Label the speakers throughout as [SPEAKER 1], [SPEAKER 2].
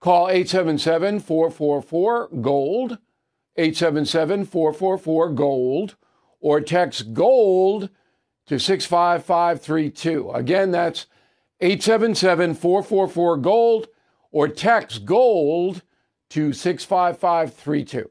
[SPEAKER 1] Call 877 444 GOLD, 877 444 GOLD, or text GOLD to 65532. Again, that's 877 444 GOLD, or text GOLD to 65532.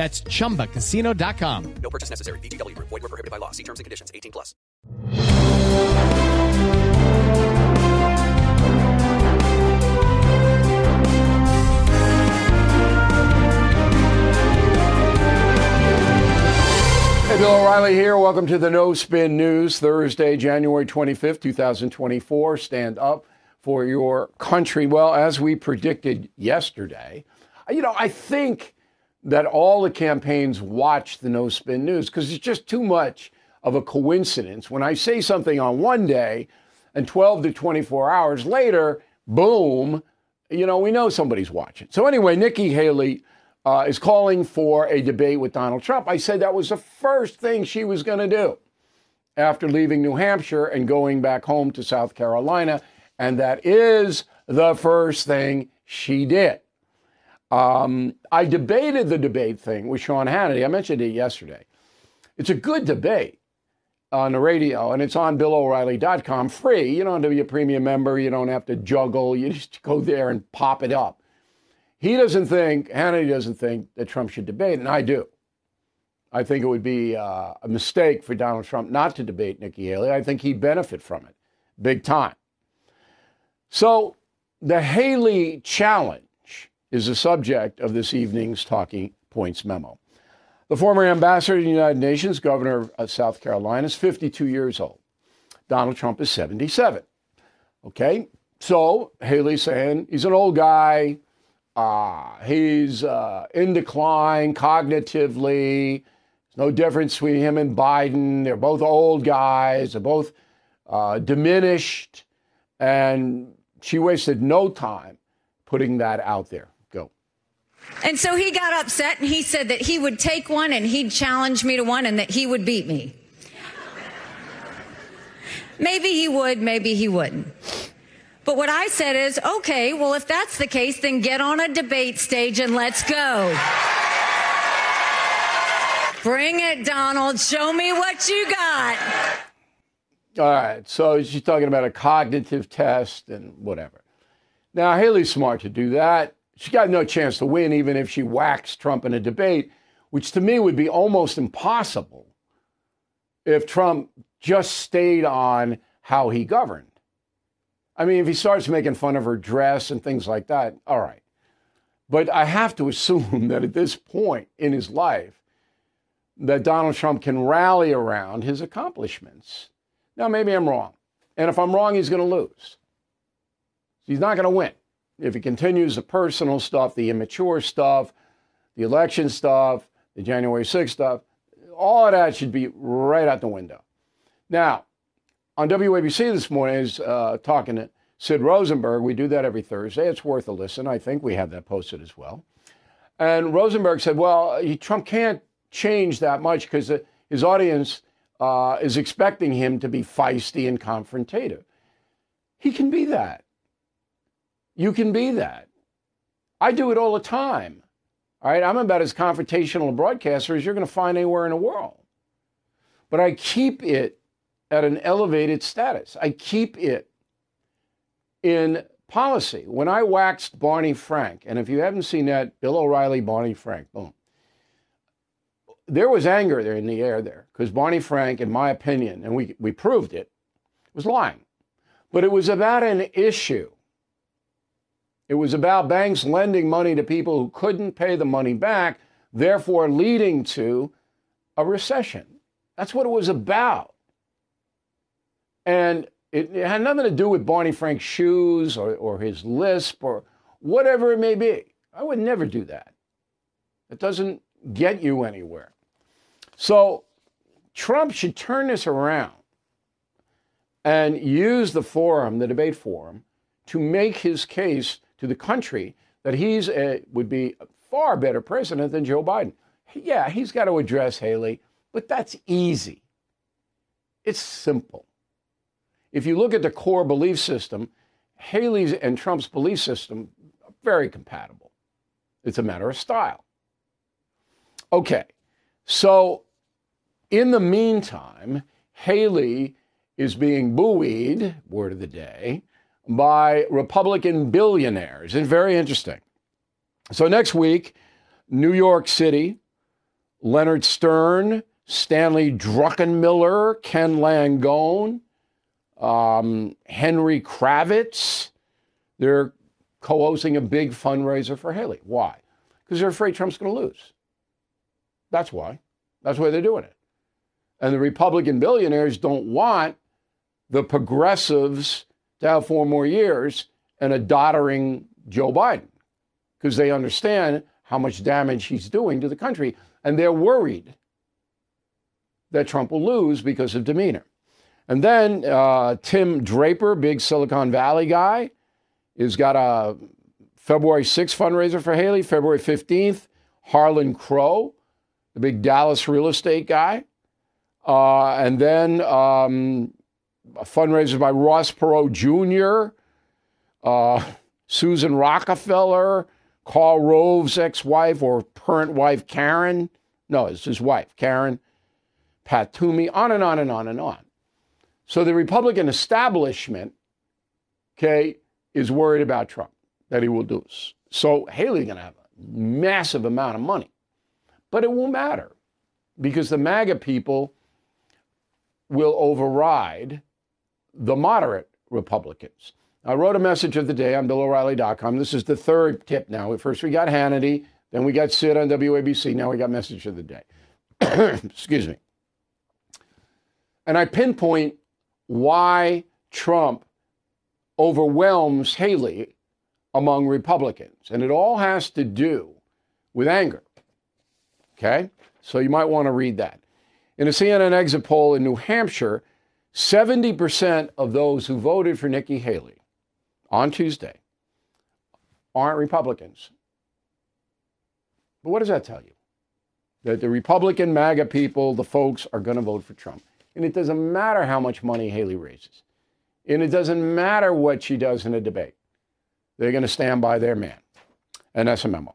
[SPEAKER 2] That's chumbacasino.com.
[SPEAKER 3] No purchase necessary. VGW Group. Void were prohibited by law. See terms and conditions. 18 plus.
[SPEAKER 1] Hey, Bill O'Reilly here. Welcome to the No Spin News, Thursday, January 25th, 2024. Stand up for your country. Well, as we predicted yesterday, you know, I think that all the campaigns watch the No Spin News because it's just too much of a coincidence. When I say something on one day and 12 to 24 hours later, boom, you know, we know somebody's watching. So, anyway, Nikki Haley uh, is calling for a debate with Donald Trump. I said that was the first thing she was going to do after leaving New Hampshire and going back home to South Carolina. And that is the first thing she did. Um, I debated the debate thing with Sean Hannity. I mentioned it yesterday. It's a good debate on the radio, and it's on BillO'Reilly.com free. You don't have to be a premium member. You don't have to juggle. You just go there and pop it up. He doesn't think, Hannity doesn't think that Trump should debate, and I do. I think it would be uh, a mistake for Donald Trump not to debate Nikki Haley. I think he'd benefit from it big time. So the Haley challenge is the subject of this evening's Talking Points memo. The former ambassador to the United Nations, governor of South Carolina, is 52 years old. Donald Trump is 77. Okay, so Haley's saying he's an old guy. Uh, he's uh, in decline cognitively. There's no difference between him and Biden. They're both old guys. They're both uh, diminished. And she wasted no time putting that out there.
[SPEAKER 4] And so he got upset and he said that he would take one and he'd challenge me to one and that he would beat me. maybe he would, maybe he wouldn't. But what I said is, okay, well, if that's the case, then get on a debate stage and let's go. Bring it, Donald. Show me what you got.
[SPEAKER 1] All right. So she's talking about a cognitive test and whatever. Now, Haley's smart to do that. She got no chance to win, even if she whacks Trump in a debate, which to me would be almost impossible if Trump just stayed on how he governed. I mean, if he starts making fun of her dress and things like that, all right. But I have to assume that at this point in his life, that Donald Trump can rally around his accomplishments. Now, maybe I'm wrong. And if I'm wrong, he's going to lose. He's not going to win if he continues the personal stuff, the immature stuff, the election stuff, the January 6th stuff, all of that should be right out the window. Now, on WABC this morning is uh, talking to Sid Rosenberg. We do that every Thursday. It's worth a listen. I think we have that posted as well. And Rosenberg said, well, he, Trump can't change that much because his audience uh, is expecting him to be feisty and confrontative. He can be that. You can be that. I do it all the time. All right, I'm about as confrontational a broadcaster as you're going to find anywhere in the world. But I keep it at an elevated status. I keep it in policy. When I waxed Barney Frank, and if you haven't seen that, Bill O'Reilly, Barney Frank, boom. There was anger there in the air there because Barney Frank, in my opinion, and we, we proved it, was lying. But it was about an issue. It was about banks lending money to people who couldn't pay the money back, therefore leading to a recession. That's what it was about. And it, it, had nothing to do with Barney Frank's shoes or, or his lisp or whatever it may be. I would never do that. It doesn't get you anywhere. So Trump should turn this around and use the forum, the debate forum, to make his case to the country that he's a, would be a far better president than Joe Biden. Yeah, he's got to address Haley, but that's easy. It's simple. If you look at the core belief system, Haley's and Trump's belief system are very compatible. It's a matter of style. Okay, so in the meantime, Haley is being buoyed, word of the day, by Republican billionaires. It's very interesting. So next week, New York City, Leonard Stern, Stanley Druckenmiller, Ken Langone, um, Henry Kravis. They're co hosting a big fundraiser for Haley. Why? Because they're afraid Trump's going to lose. That's why. That's why they're doing it. And the Republican billionaires don't want the progressives to have four more years and a doddering Joe Biden because they understand how much damage he's doing to the country. And they're worried that Trump will lose because of demeanor. And then uh, Tim Draper, big Silicon Valley guy, has got a February 6th fundraiser for Haley, February 15th. Harlan Crow, the big Dallas real estate guy. Uh, and then um, a fundraiser by Ross Perot Jr., uh, Susan Rockefeller, Karl Rove's ex wife or current wife, Karen. No, it's his wife, Karen. Pat Toomey, on and on and on and on. So the Republican establishment, okay, is worried about Trump, that he will lose. So Haley's going to have a massive amount of money. But it won't matter because the MAGA people will override the moderate Republicans. I wrote a message of the day on BillO'Reilly.com. This is the third tip now. First we got Hannity, then we got Sid on WABC, now we got message of the day. Excuse me. And I pinpoint why Trump overwhelms Haley among Republicans. And it all has to do with anger. Okay? So you might want to read that. In a CNN exit poll in New Hampshire, 70% of those who voted for Nikki Haley on Tuesday aren't Republicans. But what does that tell you? That the Republican MAGA people, the folks, are going to vote for Trump. And it doesn't matter how much money Haley raises. And it doesn't matter what she does in a debate. They're going to stand by their man. And that's a memo.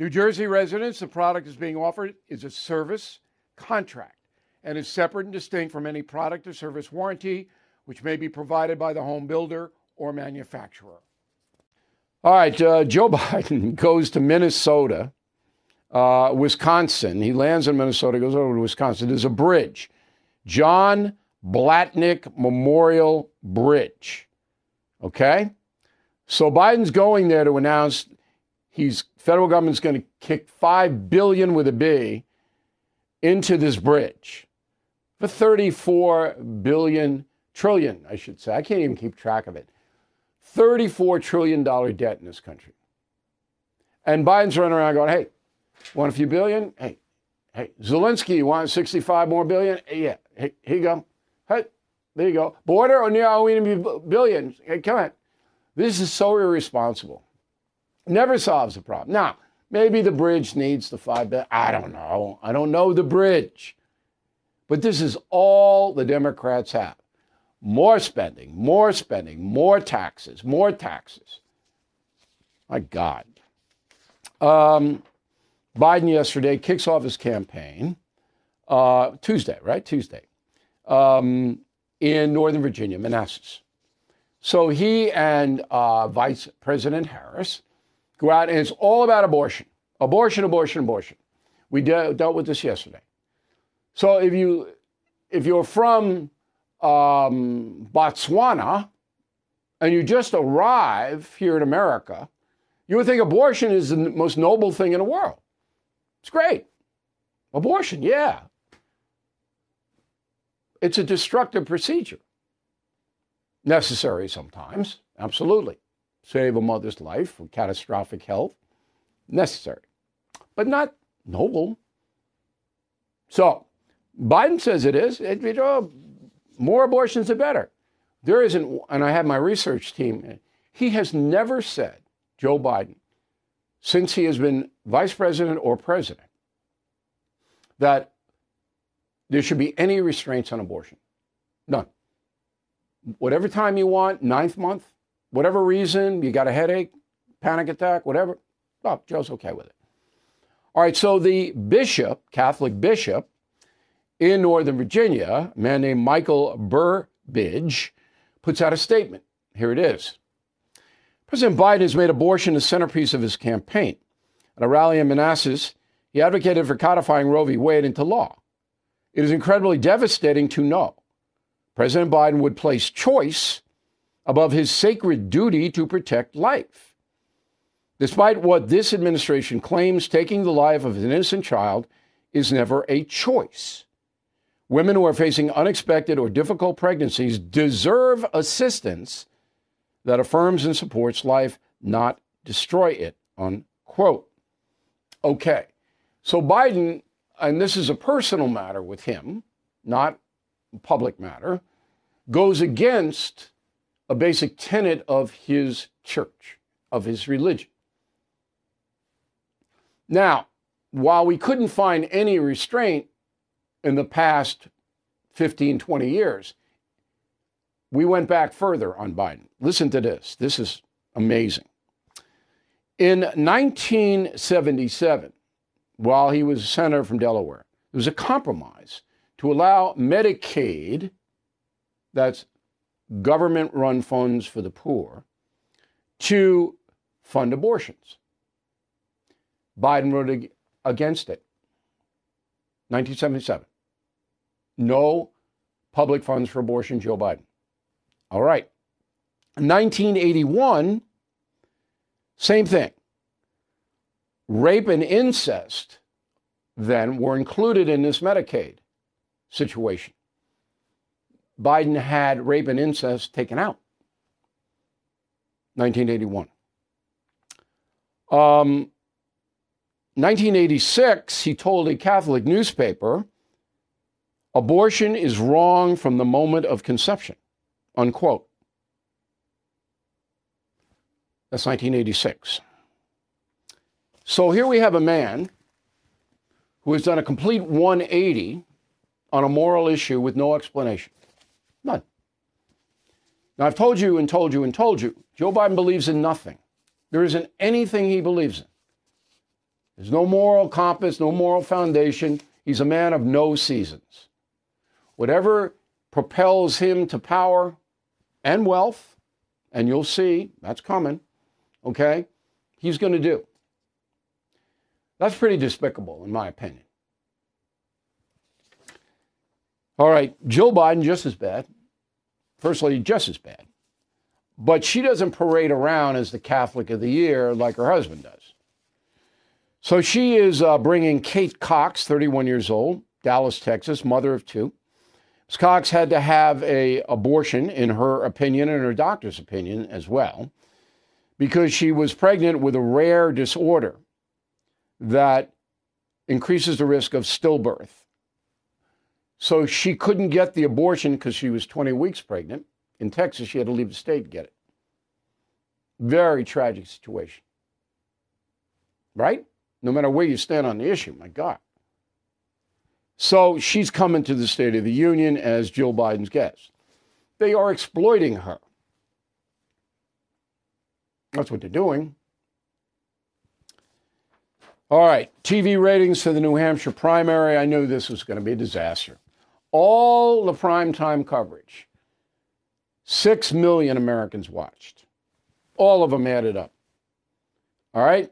[SPEAKER 1] New Jersey residents, the product is being offered is a service contract and is separate and distinct from any product or service warranty, which may be provided by the home builder or manufacturer. All right, uh, Joe Biden goes to Minnesota, uh, Wisconsin. He lands in Minnesota, goes over to Wisconsin. There's a bridge, John Blatnik Memorial Bridge. Okay? So Biden's going there to announce he's federal government's going to kick 5 billion with a B into this bridge for 34 billion trillion, I should say. I can't even keep track of it. 34 trillion dollar debt in this country. And Biden's running around going, "Hey, want a few billion? Hey, hey, Zelensky, you want 65 more billion? Hey, yeah, hey, here you go. Hey, there you go. Border or near need billions. Hey, come on. This is so irresponsible. Never solves the problem. Now, maybe the bridge needs the five billion. I don't know. I don't know the bridge. But this is all the Democrats have. More spending, more spending, more taxes, more taxes. My God. Um, Biden yesterday kicks off his campaign, uh, Tuesday, right? Tuesday, um, in Northern Virginia, Manassas. So he and uh, Vice President Harris go out, and it's all about abortion. Abortion, abortion, abortion. We de- dealt with this yesterday. So if you if you're from um, Botswana and you just arrive here in America, you would think abortion is the most noble thing in the world. It's great. Abortion, yeah. It's a destructive procedure. Necessary sometimes, absolutely. Save a mother's life with catastrophic health, necessary, but not noble. So, Biden says it is. It, you know, more abortions, the better. There isn't, and I have my research team, he has never said, Joe Biden, since he has been vice president or president, that there should be any restraints on abortion. None. Whatever time you want, ninth month, whatever reason, you got a headache, panic attack, whatever, oh, Joe's okay with it. All right, so the bishop, Catholic bishop, in Northern Virginia, a man named Michael Burbidge puts out a statement. Here it is. President Biden has made abortion the centerpiece of his campaign. At a rally in Manassas, he advocated for codifying Roe v. Wade into law. It is incredibly devastating to know President Biden would place choice above his sacred duty to protect life. Despite what this administration claims, taking the life of an innocent child is never a choice. Women who are facing unexpected or difficult pregnancies deserve assistance that affirms and supports life, not destroy it. Unquote. Okay. So Biden, and this is a personal matter with him, not public matter, goes against a basic tenet of his church, of his religion. Now, while we couldn't find any restraint in the past 15, 20 years. We went back further on Biden. Listen to this. This is amazing. In 1977, while he was a senator from Delaware, there was a compromise to allow Medicaid, that's government run funds for the poor, to fund abortions. Biden voted against it. 1977 no public funds for abortion, Joe Biden. All right. 1981, same thing. Rape and incest then were included in this Medicaid situation. Biden had rape and incest taken out. 1981. Um, 1986, he told a Catholic newspaper, abortion is wrong from the moment of conception, unquote. That's 1986. So here we have a man who has done a complete 180 on a moral issue with no explanation. None. Now, I've told you and told you and told you, Joe Biden believes in nothing. There isn't anything he believes in. There's no moral compass, no moral foundation. He's a man of no seasons. Whatever propels him to power and wealth, and you'll see that's coming, okay, he's going to do. That's pretty despicable, in my opinion. All right, Jill Biden, just as bad. Firstly, just as bad. But she doesn't parade around as the Catholic of the Year like her husband does. So she is uh, bringing Kate Cox, 31 years old, Dallas, Texas, mother of two. Ms. Cox had to have a abortion, in her opinion and her doctor's opinion as well, because she was pregnant with a rare disorder that increases the risk of stillbirth. So she couldn't get the abortion because she was 20 weeks pregnant. In Texas, she had to leave the state to get it. Very tragic situation. Right? No matter where you stand on the issue, my God. So she's coming to the State of the Union as Jill Biden's guest. They are exploiting her. That's what they're doing. All right, TV ratings for the New Hampshire primary. I knew this was going to be a disaster all the primetime coverage. Six million Americans watched, all of them added up. All right?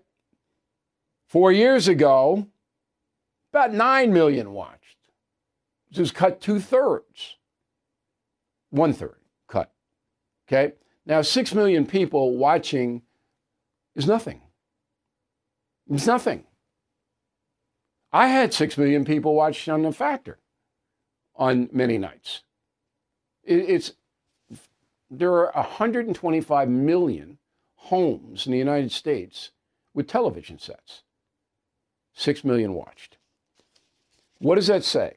[SPEAKER 1] Four years ago, about 9 million watched, This is cut two thirds, one third cut. Okay? Now, 6 million people watching is nothing. It's nothing. I had 6 million people watch on the factor on many nights. It's there are 125 million homes in the United States with television sets. 6 million watched. What does that say?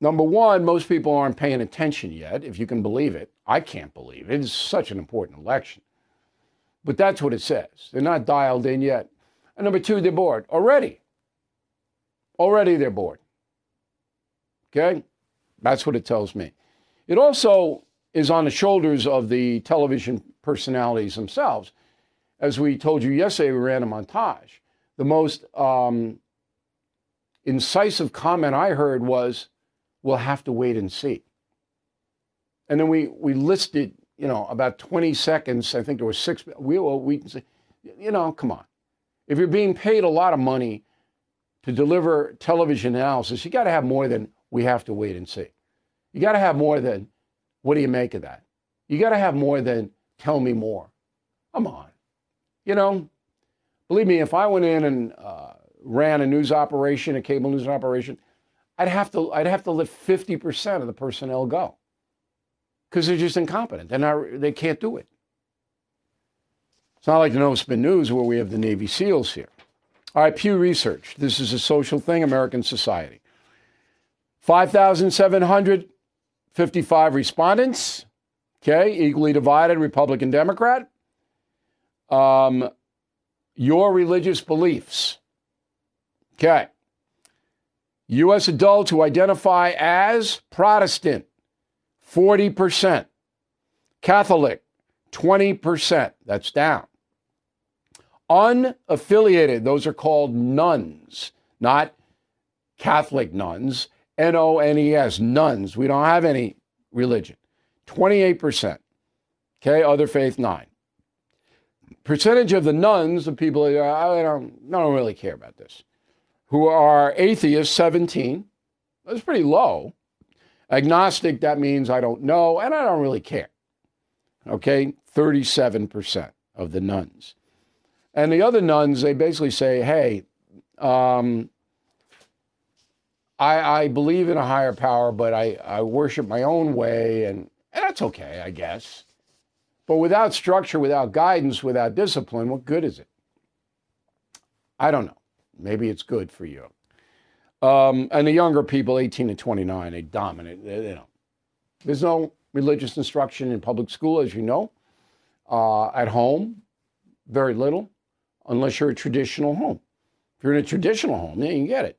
[SPEAKER 1] Number one, most people aren't paying attention yet, if you can believe it. I can't believe it. It's such an important election. But that's what it says. They're not dialed in yet. And number two, they're bored already. Already they're bored. Okay? That's what it tells me. It also is on the shoulders of the television personalities themselves. As we told you yesterday, we ran a montage. The most um, incisive comment I heard was, we'll have to wait and see. And then we, we listed, you know, about 20 seconds. I think there were six. We, we, you know, come on. If you're being paid a lot of money to deliver television analysis, you got to have more than we have to wait and see. You got to have more than, what do you make of that? You got to have more than, tell me more. Come on. You know, believe me, if I went in and uh, ran a news operation, a cable news operation, I'd have to, I'd have to let 50% of the personnel go because they're just incompetent. They're not, they can't do it. It's not like the No Spin News where we have the Navy SEALs here. All right, Pew Research. This is a social thing, American society. 5,755 respondents, okay, equally divided Republican Democrat. Um, your religious beliefs, okay. U.S. adults who identify as Protestant, 40%. Catholic, 20%. That's down. Unaffiliated, those are called nones, not Catholic nuns. N O N E S, nones. We don't have any religion. 28%. Okay, other faith, 9. Percentage of the nones, the people, I don't, I don't really care about this, who are atheists, 17. That's pretty low. Agnostic, that means I don't know, and I don't really care. Okay, 37% of the nones. And the other nones, they basically say, hey, um, I, I believe in a higher power, but I, I worship my own way, and, and that's okay, I guess. But without structure, without guidance, without discipline, what good is it? I don't know. Maybe it's good for you. Um, and the younger people, 18 to 29, they dominate. They, you know, there's no religious instruction in public school, as you know. Uh, at home, very little, unless you're a traditional home. If you're in a traditional home, then you get it.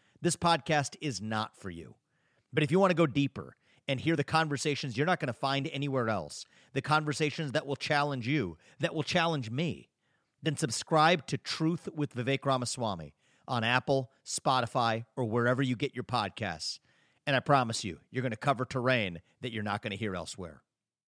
[SPEAKER 5] this podcast is not for you. But if you want to go deeper and hear the conversations you're not going to find anywhere else, the conversations that will challenge you, that will challenge me, then subscribe to Truth with Vivek Ramaswamy on Apple, Spotify, or wherever you get your podcasts. And I promise you, you're going to cover terrain that you're not going to hear elsewhere.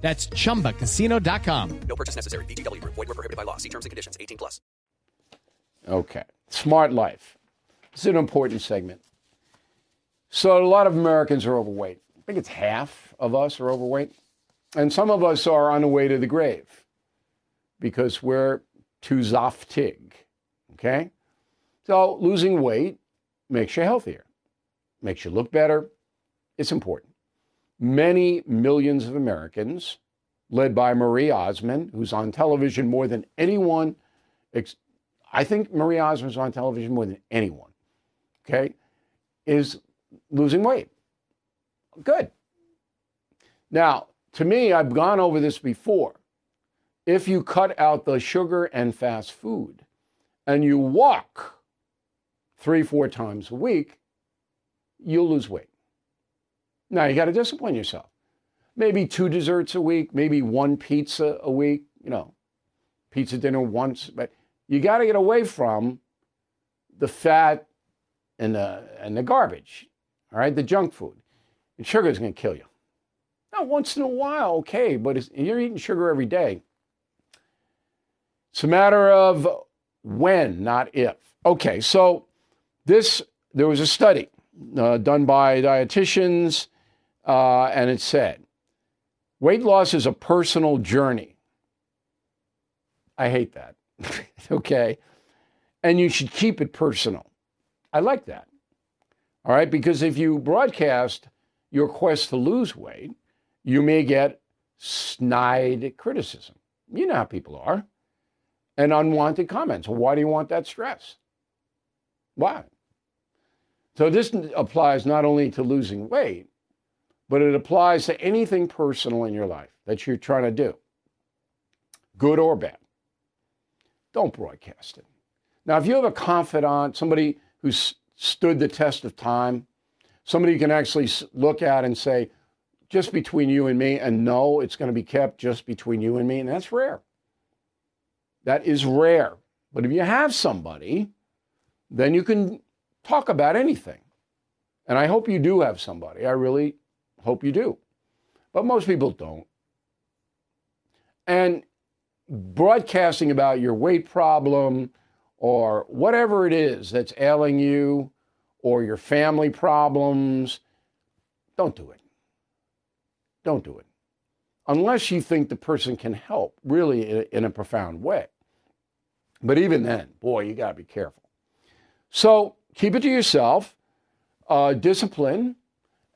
[SPEAKER 2] That's chumbacasino.com.
[SPEAKER 3] No purchase necessary. VGW Group. Void were prohibited by law. See terms and conditions. 18 plus.
[SPEAKER 1] Okay. Smart life. This is an important segment. So, a lot of Americans are overweight. I think it's half of us are overweight. And some of us are on the way to the grave because we're too zaftig. Okay? So, losing weight makes you healthier, makes you look better. It's important. Many millions of Americans, led by Marie Osmond, who's on television more than anyone. Ex- I think Marie Osmond's on television more than anyone. Okay? Is losing weight. Good. Now, to me, I've gone over this before. If you cut out the sugar and fast food and you walk three, four times a week, you'll lose weight. Now, you got to discipline yourself. Maybe two desserts a week, maybe one pizza a week, you know, pizza dinner once, but you got to get away from the fat and the, and the garbage, all right, the junk food. And sugar is going to kill you. Now, once in a while, okay, but you're eating sugar every day. It's a matter of when, not if. Okay, so this, there was a study uh, done by dietitians, uh, and it said, weight loss is a personal journey. I hate that. okay. And you should keep it personal. I like that. All right. Because if you broadcast your quest to lose weight, you may get snide criticism. You know how people are. And unwanted comments. Why do you want that stress? Why? So this applies not only to losing weight, but it applies to anything personal in your life that you're trying to do, good or bad. Don't broadcast it. Now, if you have a confidant, somebody who's stood the test of time, somebody you can actually look at and say, just between you and me, and no, it's going to be kept just between you and me, and that's rare. That is rare. But if you have somebody, then you can talk about anything. And I hope you do have somebody. I really hope you do. But most people don't. And broadcasting about your weight problem or whatever it is that's ailing you or your family problems, don't do it. Don't do it. Unless you think the person can help really in a, in a profound way. But even then, boy, you got to be careful. So keep it to yourself, uh, discipline,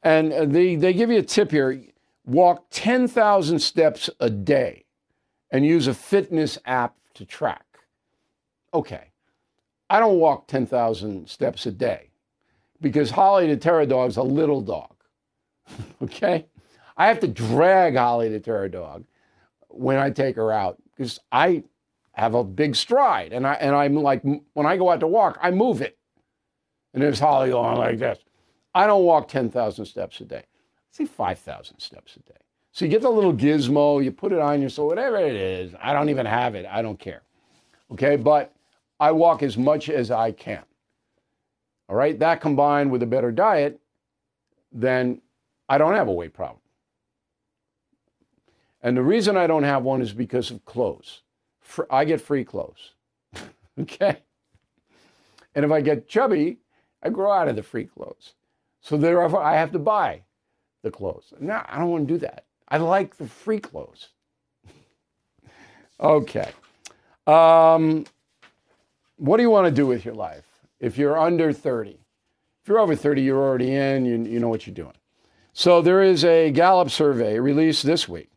[SPEAKER 1] and they, they give you a tip here walk 10,000 steps a day and use a fitness app to track. Okay. I don't walk 10,000 steps a day because Holly the Terror Dog's a little dog. okay? I have to drag Holly the Terror Dog when I take her out because I have a big stride and I and I'm like when I go out to walk, I move it. And there's Holly going like this. I don't walk 10,000 steps a day. Say 5,000 steps a day. So you get the little gizmo, you put it on your so whatever it is. I don't even have it. I don't care. Okay, but I walk as much as I can. All right, that combined with a better diet, then I don't have a weight problem. And the reason I don't have one is because of clothes. I get free clothes. okay? And if I get chubby, I grow out of the free clothes. So therefore, I have to buy the clothes. No, I don't want to do that. I like the free clothes. okay. Um, what do you want to do with your life? If you're under 30, if you're over 30, you're already in, you, you know what you're doing. So there is a Gallup survey released this week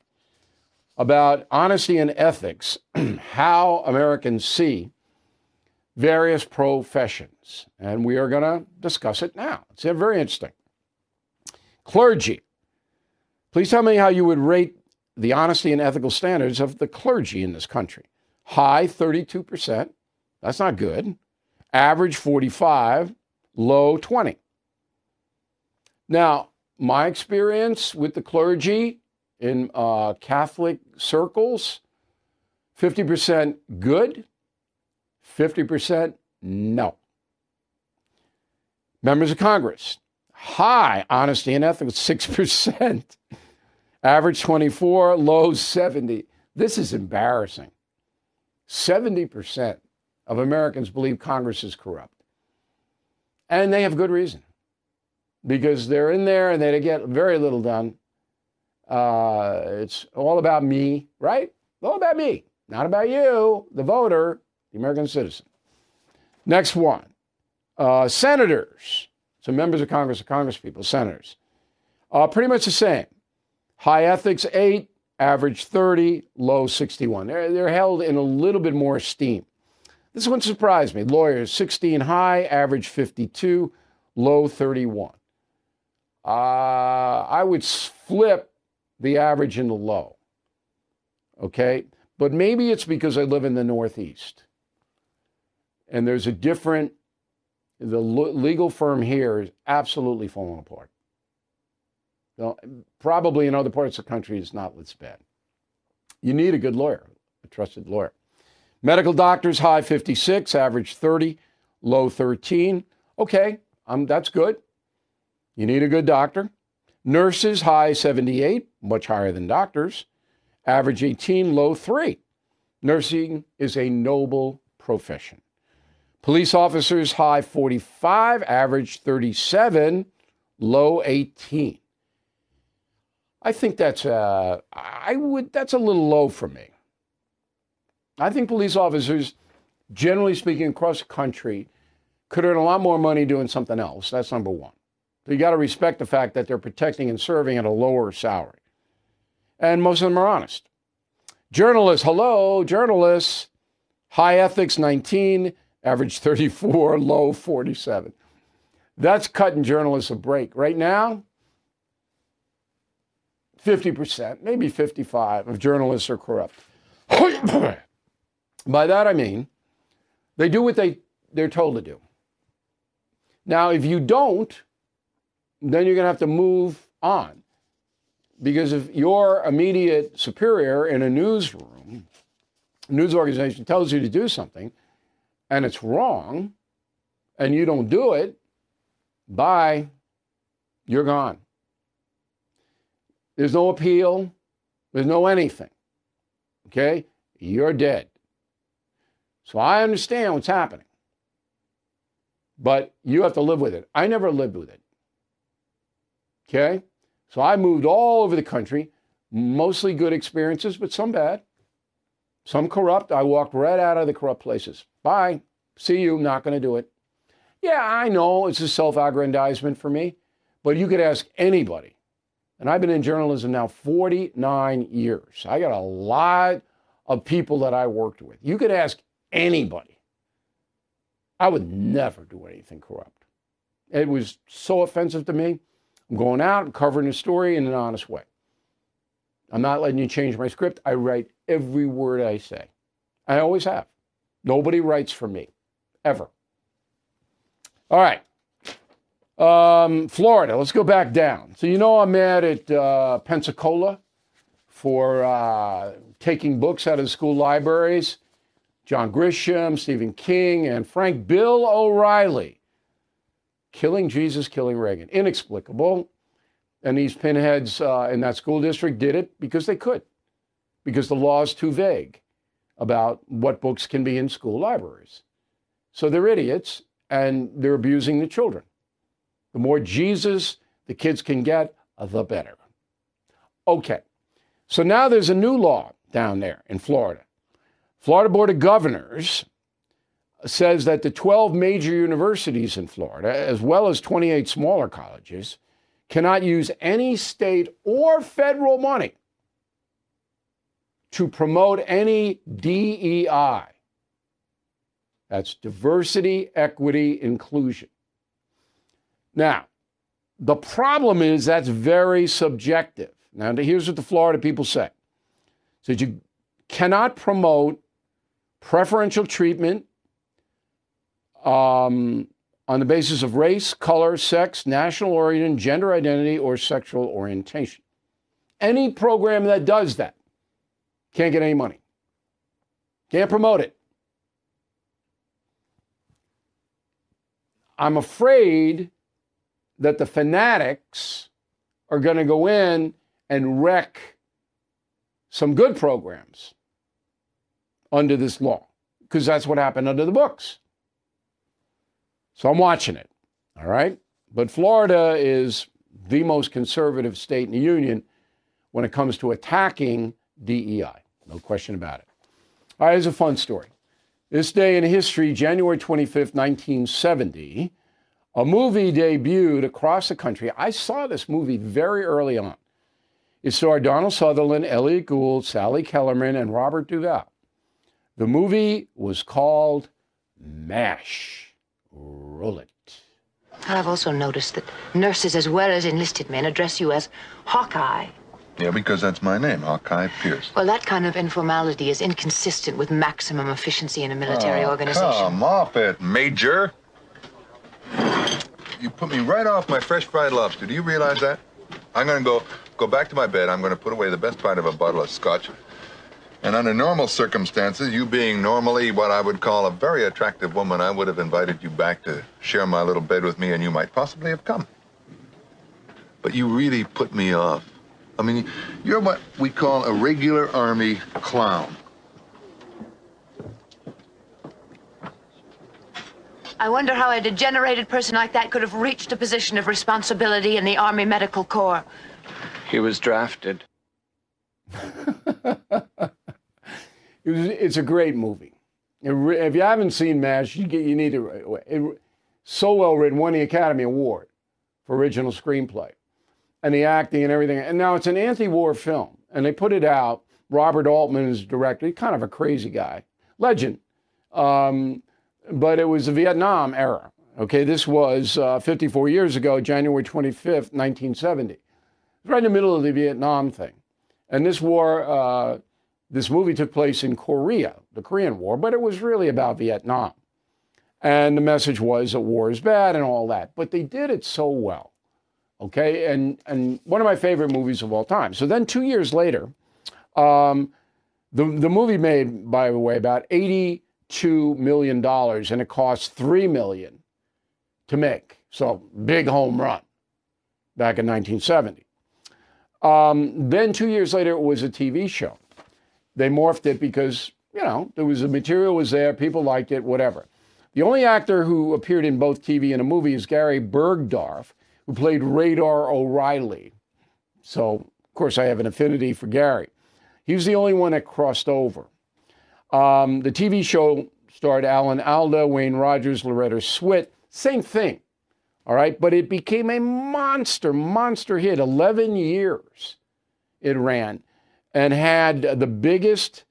[SPEAKER 1] about honesty and ethics, how Americans see various professions. And we are going to discuss it now. It's very interesting. Clergy. Please tell me how you would rate the honesty and ethical standards of the clergy in this country. High, 32%. That's not good. Average, 45. Low, 20. Now, my experience with the clergy in uh, Catholic circles 50% good, 50% no. Members of Congress, high honesty and ethics, 6%. Average 24, low 70. This is embarrassing. 70% of Americans believe Congress is corrupt. And they have good reason because they're in there and they get very little done. Uh, it's all about me, right? All about me, not about you, the voter, the American citizen. Next one uh, senators. So members of Congress are Congress people, senators. Uh, pretty much the same. High ethics, eight, average 30, low 61. They're, they're held in a little bit more esteem. This one surprised me. Lawyers, 16 high, average 52, low 31. Uh, I would flip the average and the low. Okay? But maybe it's because I live in the Northeast. And there's a different, the legal firm here is absolutely falling apart. Probably in other parts of the country, it's not as bad. You need a good lawyer, a trusted lawyer. Medical doctors, high 56, average 30, low 13. Okay, um, that's good. You need a good doctor. Nurses, high 78, much higher than doctors. Average 18, low 3. Nursing is a noble profession. Police officers, high 45, average 37, low 18. I think that's uh, I would that's a little low for me. I think police officers, generally speaking, across the country, could earn a lot more money doing something else. That's number one. So you got to respect the fact that they're protecting and serving at a lower salary. And most of them are honest. Journalists, hello, journalists. High ethics 19, average 34, low 47. That's cutting journalists a break. Right now, 50%, maybe 55 of journalists are corrupt. By that I mean they do what they, they're told to do. Now, if you don't, then you're going to have to move on. Because if your immediate superior in a newsroom, news organization tells you to do something and it's wrong and you don't do it, bye, you're gone. There's no appeal, there's no anything. Okay? You're dead. So I understand what's happening. But you have to live with it. I never lived with it. Okay? So I moved all over the country, mostly good experiences, but some bad. Some corrupt. I walked right out of the corrupt places. Bye. See you. Not going to do it. Yeah, I know it's a self aggrandizement for me, but you could ask anybody. And I've been in journalism now 49 years. I got a lot of people that I worked with. You could ask anybody. I would never do anything corrupt. It was so offensive to me. I'm going out and covering a story in an honest way. I'm not letting you change my script. I write every word I say. I always have. Nobody writes for me, ever. All right. Um, Florida, let's go back down. So, you know, I'm mad at uh, Pensacola for uh, taking books out of the school libraries. John Grisham, Stephen King, and Frank Bill O'Reilly. Killing Jesus, killing Reagan. Inexplicable. And these pinheads uh, in that school district did it because they could, because the law is too vague about what books can be in school libraries. So they're idiots and they're abusing the children. The more Jesus the kids can get, the better. Okay, so now there's a new law down there in Florida. Florida Board of Governors says that the 12 major universities in Florida, as well as 28 smaller colleges, cannot use any state or federal money to promote any DEI. That's diversity, equity, inclusion. Now, the problem is that's very subjective. Now, here's what the Florida people say. So you cannot promote preferential treatment um, on the basis of race, color, sex, national origin, gender identity, or sexual orientation. Any program that does that can't get any money, can't promote it. I'm afraid that the fanatics are going to go in and wreck some good programs under this law because that's what happened under the books. So I'm watching it. All right. But Florida is the most conservative state in the union when it comes to attacking DEI. No question about it. All right, here's a fun story. This day in history, January 25th, 1970, a movie debuted across the country. I saw this movie very early on. It starred Donald Sutherland, Elliot Gould, Sally Kellerman, and Robert Duvall. The movie was called MASH. Roll it.
[SPEAKER 6] I've also noticed that nurses as well as enlisted men address you as Hawkeye.
[SPEAKER 7] Yeah, because that's my name, Hawkeye Pierce.
[SPEAKER 6] Well, that kind of informality is inconsistent with maximum efficiency in a military
[SPEAKER 7] oh,
[SPEAKER 6] organization.
[SPEAKER 7] Come off it, Major. You put me right off my fresh fried lobster. Do you realize that? I'm gonna go go back to my bed. I'm gonna put away the best part of a bottle of scotch. And under normal circumstances, you being normally what I would call a very attractive woman, I would have invited you back to share my little bed with me, and you might possibly have come. But you really put me off. I mean, you're what we call a regular army clown.
[SPEAKER 6] I wonder how a degenerated person like that could have reached a position of responsibility in the Army Medical Corps.
[SPEAKER 8] He was drafted.
[SPEAKER 1] It was, it's a great movie. if you haven't seen MASH, you, get, you need to. It, so well written, won the Academy Award for original screenplay, and the acting and everything. And now it's an anti-war film, and they put it out. Robert Altman is director. He's kind of a crazy guy, legend. Um, but it was the Vietnam era. Okay, this was uh, 54 years ago, January 25th, 1970. Right in the middle of the Vietnam thing, and this war. Uh, this movie took place in Korea, the Korean War, but it was really about Vietnam. And the message was that war is bad and all that. But they did it so well. Okay. And, and one of my favorite movies of all time. So then two years later, um, the, the movie made, by the way, about $82 million and it cost 3 million to make. So big home run back in 1970. Um, then two years later, it was a TV show. They morphed it because, you know, there was the material was there, people liked it, whatever. The only actor who appeared in both TV and a movie is Gary Burghoff, who played Radar O'Reilly. So, of course, I have an affinity for Gary. He was the only one that crossed over. Um, the TV show starred Alan Alda, Wayne Rogers, Loretta Swit. Same thing. All right. But it became a monster, monster hit. 11 years it ran and had the biggest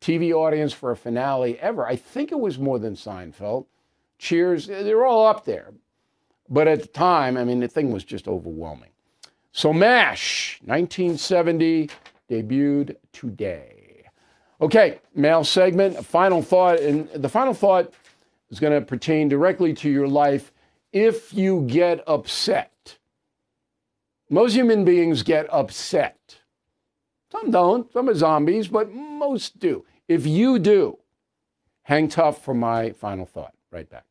[SPEAKER 1] TV audience for a finale ever. I think it was more than Seinfeld. Cheers, they're all up there. But at the time, I mean, the thing was just overwhelming. So MASH, 1970, debuted today. Okay, mail segment, final thought. And the final thought is going to pertain directly to your life if you get upset. Most human beings get upset. Some don't, some are zombies, but most do. If you do, hang tough for my final thought. Right back.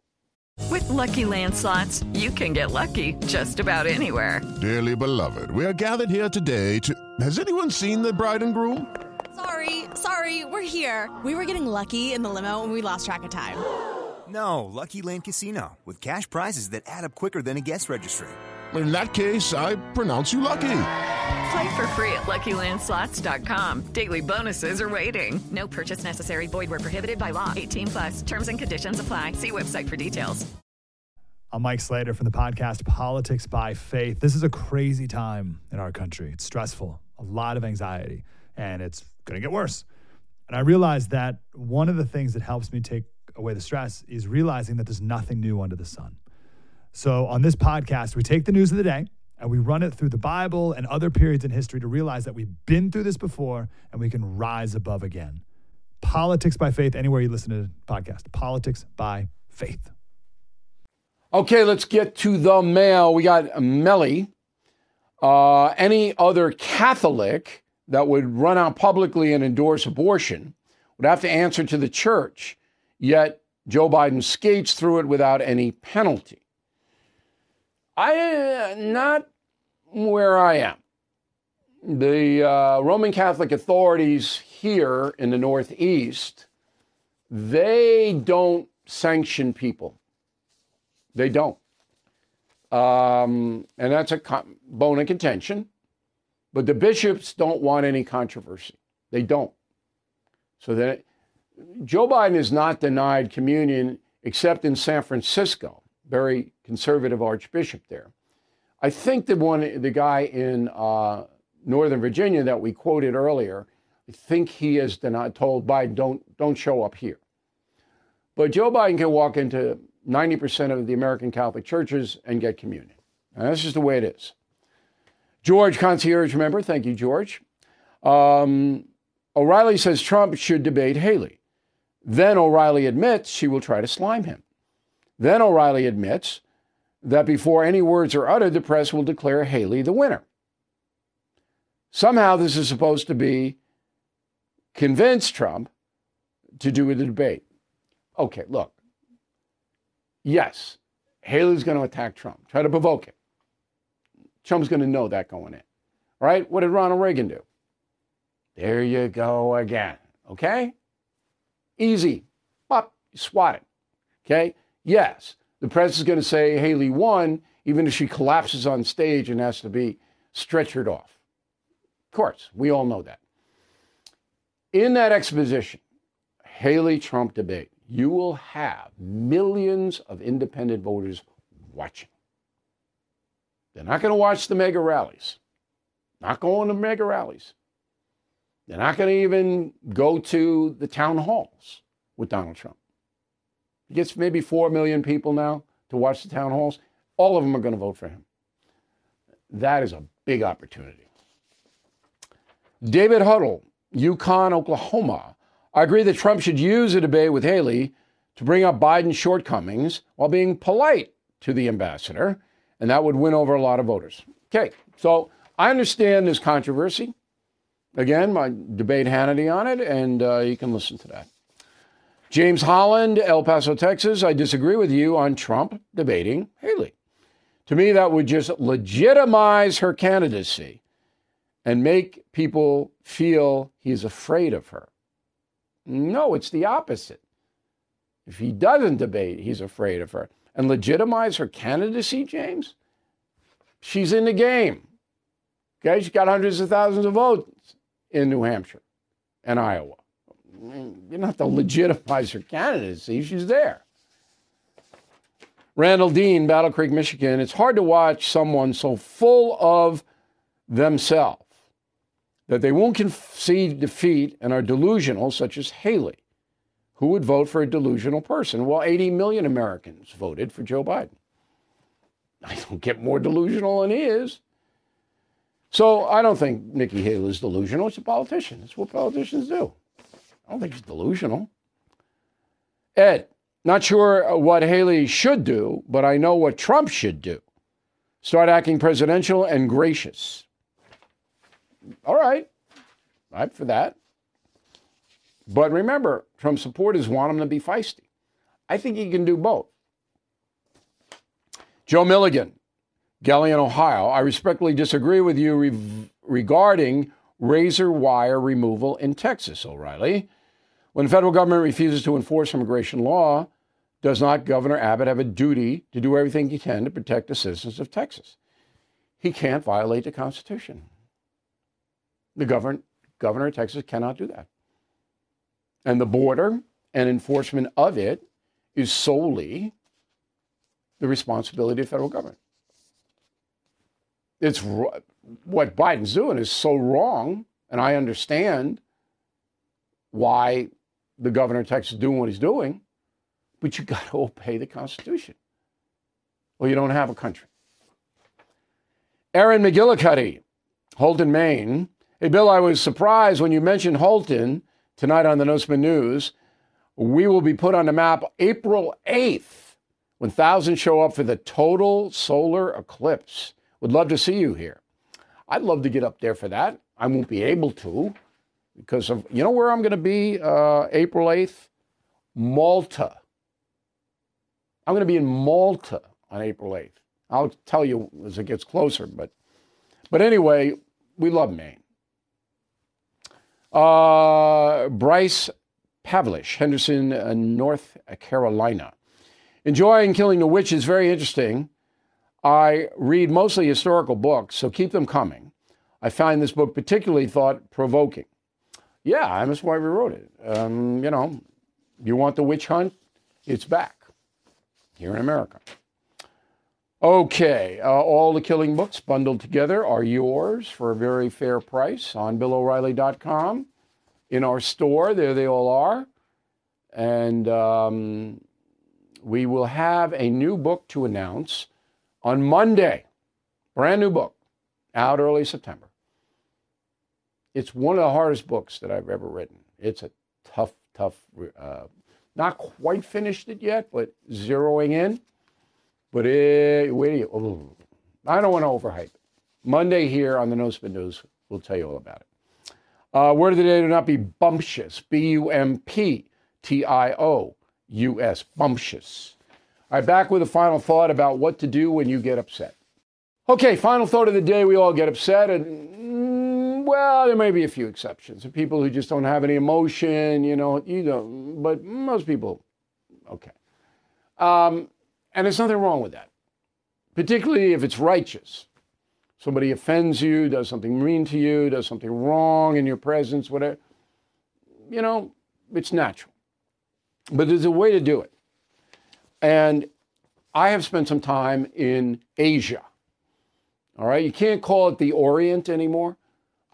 [SPEAKER 9] With LuckyLand Slots, you can get lucky just about anywhere.
[SPEAKER 10] Dearly beloved, we are gathered here today to. Has anyone seen the bride and groom?
[SPEAKER 11] Sorry, sorry, we're here. We were getting lucky in the limo and we lost track of time.
[SPEAKER 12] No, Lucky Land Casino, with cash prizes that add up quicker than a guest registry.
[SPEAKER 10] In that case, I pronounce you lucky.
[SPEAKER 9] Play for free at LuckyLandSlots.com. Daily bonuses are waiting. No purchase necessary. Void where prohibited by law. 18 plus. Terms and conditions apply. See website for details.
[SPEAKER 13] I'm Mike Slater from the podcast Politics by Faith. This is a crazy time in our country. It's stressful, a lot of anxiety, and it's going to get worse. And I realized that one of the things that helps me take away the stress is realizing that there's nothing new under the sun. So on this podcast, we take the news of the day and we run it through the Bible and other periods in history to realize that we've been through this before and we can rise above again. Politics by faith, anywhere you listen to the podcast. Politics by faith.
[SPEAKER 1] Okay, let's get to the mail. We got Melly. Uh, any other Catholic that would run out publicly and endorse abortion would have to answer to the church, yet Joe Biden skates through it without any penalty. I uh, not where I am. The uh, Roman Catholic authorities here in the Northeast, they don't sanction people. They don't. Um, and that's a con- bone of contention. But the bishops don't want any controversy. They don't. So that Joe Biden is not denied communion except in San Francisco very conservative archbishop there. I think the one, the guy in uh, Northern Virginia that we quoted earlier, I think he has denied, told Biden, don't, don't show up here. But Joe Biden can walk into 90% of the American Catholic churches and get communion. And that's just the way it is. George, concierge member, thank you, George. Um, O'Reilly says Trump should debate Haley. Then O'Reilly admits she will try to slime him. Then O'Reilly admits that before any words are uttered, the press will declare Haley the winner. Somehow, this is supposed to be convince Trump to do the debate. Okay, look. Yes, Haley's going to attack Trump, try to provoke him. Trump's going to know that going in. Right? What did Ronald Reagan do? There you go again. Okay? Easy. Pop, swat it. Okay? Yes, the press is going to say Haley won, even if she collapses on stage and has to be stretchered off. Of course, we all know that. In that exposition, Haley Trump debate, you will have millions of independent voters watching. They're not going to watch the mega rallies, not going to mega rallies. They're not going to even go to the town halls with Donald Trump. He gets maybe 4 million people now to watch the town halls. All of them are going to vote for him. That is a big opportunity. David Huddle, Yukon, Oklahoma. I agree that Trump should use a debate with Haley to bring up Biden's shortcomings while being polite to the ambassador, and that would win over a lot of voters. Okay, so I understand this controversy. Again, my debate Hannity on it, and uh, you can listen to that. James Holland, El Paso, Texas. I disagree with you on Trump debating Haley. To me, that would just legitimize her candidacy and make people feel he's afraid of her. No, it's the opposite. If he doesn't debate, he's afraid of her. And legitimize her candidacy, James? She's in the game. Okay, she's got hundreds of thousands of votes in New Hampshire and Iowa you don't have to legitimize her candidacy. She's there. Randall Dean, Battle Creek, Michigan. It's hard to watch someone so full of themselves that they won't concede defeat and are delusional, such as Haley. who would vote for a delusional person? Well, 80 million Americans voted for Joe Biden. I don't get more delusional than he is. So I don't think Nikki Haley is delusional. She's a politician. That's what politicians do. I don't think she's delusional. Ed, not sure what Haley should do, but I know what Trump should do. Start acting presidential and gracious. All right. I'm for that. But remember, Trump supporters want him to be feisty. I think he can do both. Joe Milligan, Galion, Ohio. I respectfully disagree with you re- regarding razor wire removal in Texas, O'Reilly. When the federal government refuses to enforce immigration law, does not Governor Abbott have a duty to do everything he can to protect the citizens of Texas? He can't violate the Constitution. The govern- governor of Texas cannot do that. And the border and enforcement of it is solely the responsibility of the federal government. It's what Biden's doing is so wrong, and I understand why the governor of Texas doing what he's doing, but you got to obey the Constitution, or you don't have a country. Aaron McGillicuddy, Houlton, Maine. Hey, Bill, I was surprised when you mentioned Houlton tonight on the No News. We will be put on the map April 8th when thousands show up for the total solar eclipse. Would love to see you here. I'd love to get up there for that. I won't be able to because of, you know where I'm going to be uh, April 8th? Malta. I'm going to be in Malta on April 8th. I'll tell you as it gets closer, but but anyway, we love Maine. Uh, Bryce Pavlish, Henderson, uh, North Carolina. Enjoying Killing the Witch is very interesting. I read mostly historical books, so keep them coming. I find this book particularly thought provoking. Yeah, that's why we wrote it. Um, you know, you want the witch hunt? It's back here in America. Okay, uh, all the killing books bundled together are yours for a very fair price on BillO'Reilly.com. In our store, there they all are. And um, we will have a new book to announce on Monday. Brand new book, out early September. It's one of the hardest books that I've ever written. It's a tough, tough, uh, not quite finished it yet, but zeroing in. But it, wait, oh, I don't want to overhype. Monday here on the No Spin News, we'll tell you all about it. Uh, word of the day to not be bumptious. B U M P T I O U S. Bumptious. All right, back with a final thought about what to do when you get upset. Okay, final thought of the day. We all get upset, and well, there may be a few exceptions. People who just don't have any emotion, you know, you don't. But most people, okay. Um, and there's nothing wrong with that, particularly if it's righteous. Somebody offends you, does something mean to you, does something wrong in your presence, whatever. You know, it's natural. But there's a way to do it. And I have spent some time in Asia. All right, you can't call it the Orient anymore.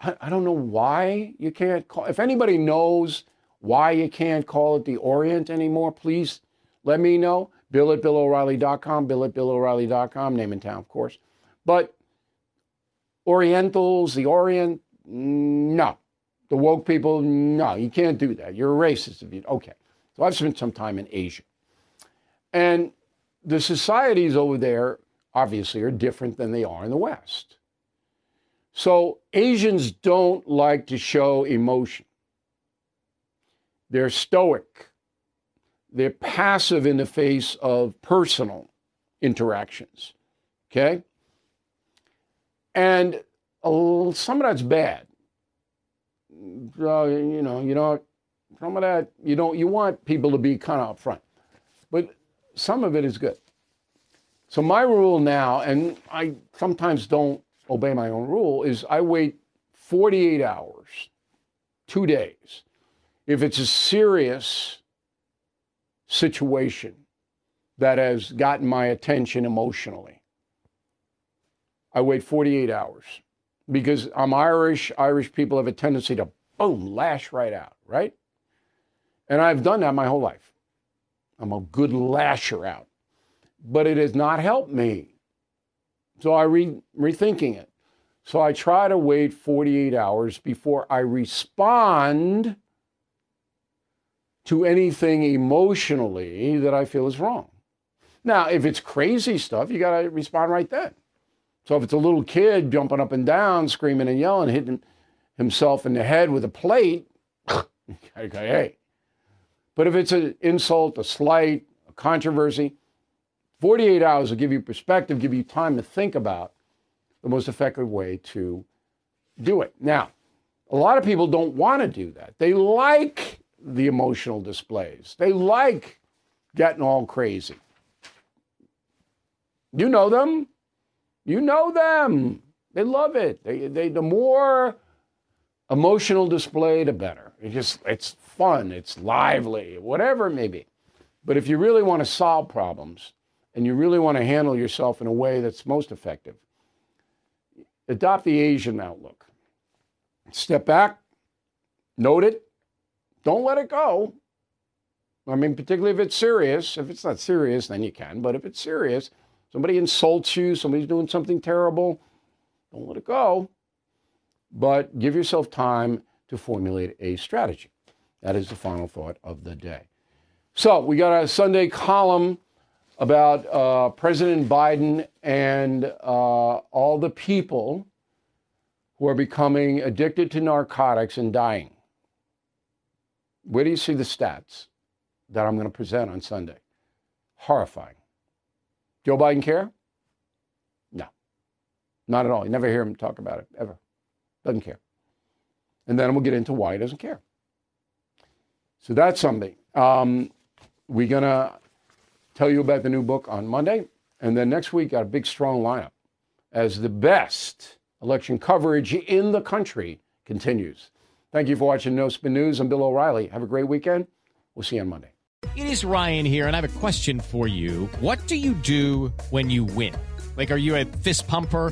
[SPEAKER 1] I, I don't know why you can't call. If anybody knows why you can't call it the Orient anymore, please let me know. Bill at BillO'Reilly.com, Bill at BillO'Reilly.com, name and town, of course. But Orientals, the Orient, no. The woke people, no, you can't do that. You're a racist if you, okay. So I've spent some time in Asia. And the societies over there obviously are different than they are in the West. So Asians don't like to show emotion. They're stoic. They're passive in the face of personal interactions. Okay? And uh, some of that's bad. Uh, you know, you know, some of that you don't. You want people to be kind of upfront, but some of it is good. So my rule now, and I sometimes don't obey my own rule, is I wait 48 hours, two days. If it's a serious situation that has gotten my attention emotionally, I wait 48 hours because I'm Irish. Irish people have a tendency to boom, lash right out, right? And I've done that my whole life. I'm a good lasher out. But it has not helped me. So I re- rethinking it. So I try to wait 48 hours before I respond to anything emotionally that I feel is wrong. Now, if it's crazy stuff, you got to respond right then. So if it's a little kid jumping up and down, screaming and yelling, hitting himself in the head with a plate, okay, hey. But if it's an insult, a slight, a controversy, 48 hours will give you perspective, give you time to think about the most effective way to do it. Now, a lot of people don't want to do that. They like the emotional displays. They like getting all crazy. You know them. You know them. They love it. They, they, the more emotional display, the better. It just, it's fun. It's lively, whatever it may be. But if you really want to solve problems and you really want to handle yourself in a way that's most effective, adopt the Asian outlook. Step back, note it, don't let it go. I mean, particularly if it's serious. If it's not serious, then you can. But if it's serious, somebody insults you, somebody's doing something terrible, don't let it go. But give yourself time to formulate a strategy. That is the final thought of the day. So we got a Sunday column about uh, President Biden and uh, all the people who are becoming addicted to narcotics and dying. Where do you see the stats that I'm going to present on Sunday? Horrifying. Joe Biden care? No, not at all. You never hear him talk about it, ever. Doesn't care. And then we'll get into why he doesn't care. So that's something. Um, we're going to tell you about the new book on Monday. And then next week, got a big, strong lineup as the best election coverage in the country continues. Thank you for watching No Spin News. I'm Bill O'Reilly. Have a great weekend. We'll see you on Monday.
[SPEAKER 2] It is Ryan here, and I have a question for you. What do you do when you win? Like, are you a fist pumper?